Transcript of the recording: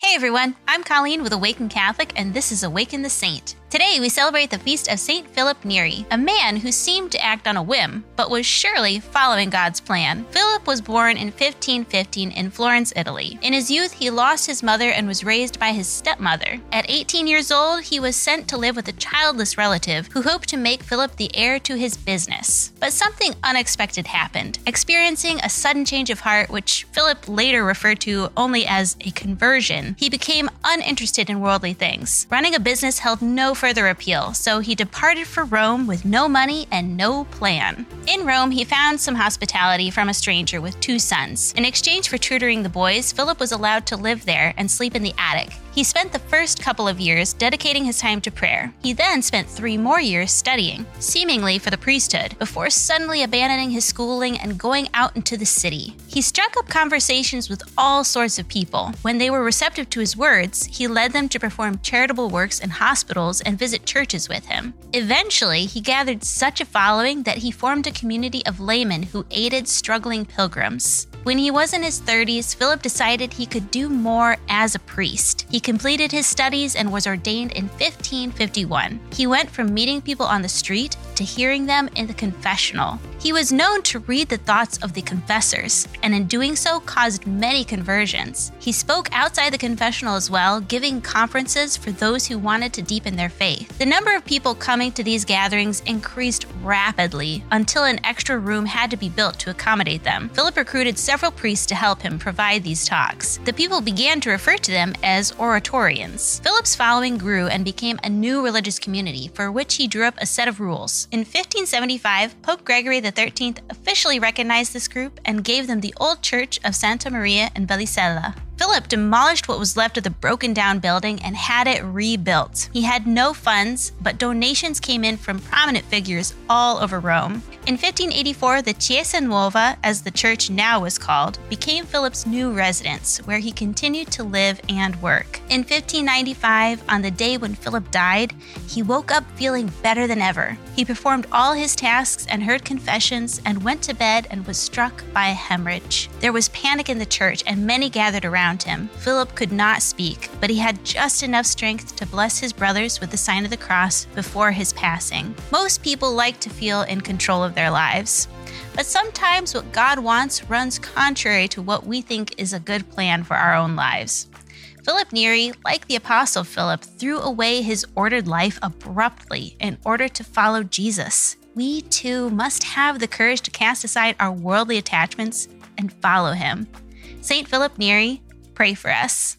Hey everyone, I'm Colleen with Awaken Catholic, and this is Awaken the Saint. Today we celebrate the feast of St. Philip Neri, a man who seemed to act on a whim, but was surely following God's plan. Philip was born in 1515 in Florence, Italy. In his youth, he lost his mother and was raised by his stepmother. At 18 years old, he was sent to live with a childless relative who hoped to make Philip the heir to his business. But something unexpected happened. Experiencing a sudden change of heart, which Philip later referred to only as a conversion, he became uninterested in worldly things. Running a business held no further appeal, so he departed for Rome with no money and no plan. In Rome, he found some hospitality from a stranger with two sons. In exchange for tutoring the boys, Philip was allowed to live there and sleep in the attic. He spent the first couple of years dedicating his time to prayer. He then spent three more years studying, seemingly for the priesthood, before suddenly abandoning his schooling and going out into the city. He struck up conversations with all sorts of people. When they were receptive to his words, he led them to perform charitable works in hospitals and visit churches with him. Eventually, he gathered such a following that he formed a community of laymen who aided struggling pilgrims. When he was in his 30s, Philip decided he could do more as a priest. He completed his studies and was ordained in 1551. He went from meeting people on the street to hearing them in the confessional. He was known to read the thoughts of the confessors, and in doing so, caused many conversions. He spoke outside the confessional as well, giving conferences for those who wanted to deepen their faith. The number of people coming to these gatherings increased rapidly until an extra room had to be built to accommodate them. Philip recruited several priests to help him provide these talks. The people began to refer to them as oratorians. Philip's following grew and became a new religious community for which he drew up a set of rules. In 1575, Pope Gregory XIII officially recognized this group and gave them the old church of Santa Maria in Vallicella. Philip demolished what was left of the broken down building and had it rebuilt. He had no funds, but donations came in from prominent figures all over Rome. In 1584, the Chiesa Nuova, as the church now was called, became Philip's new residence, where he continued to live and work. In 1595, on the day when Philip died, he woke up feeling better than ever. He performed all his tasks and heard confessions and went to bed and was struck by a hemorrhage. There was panic in the church and many gathered around him. Philip could not speak, but he had just enough strength to bless his brothers with the sign of the cross before his passing. Most people like to feel in control of their lives. But sometimes what God wants runs contrary to what we think is a good plan for our own lives. Philip Neri, like the Apostle Philip, threw away his ordered life abruptly in order to follow Jesus. We too must have the courage to cast aside our worldly attachments and follow him. St. Philip Neri, pray for us.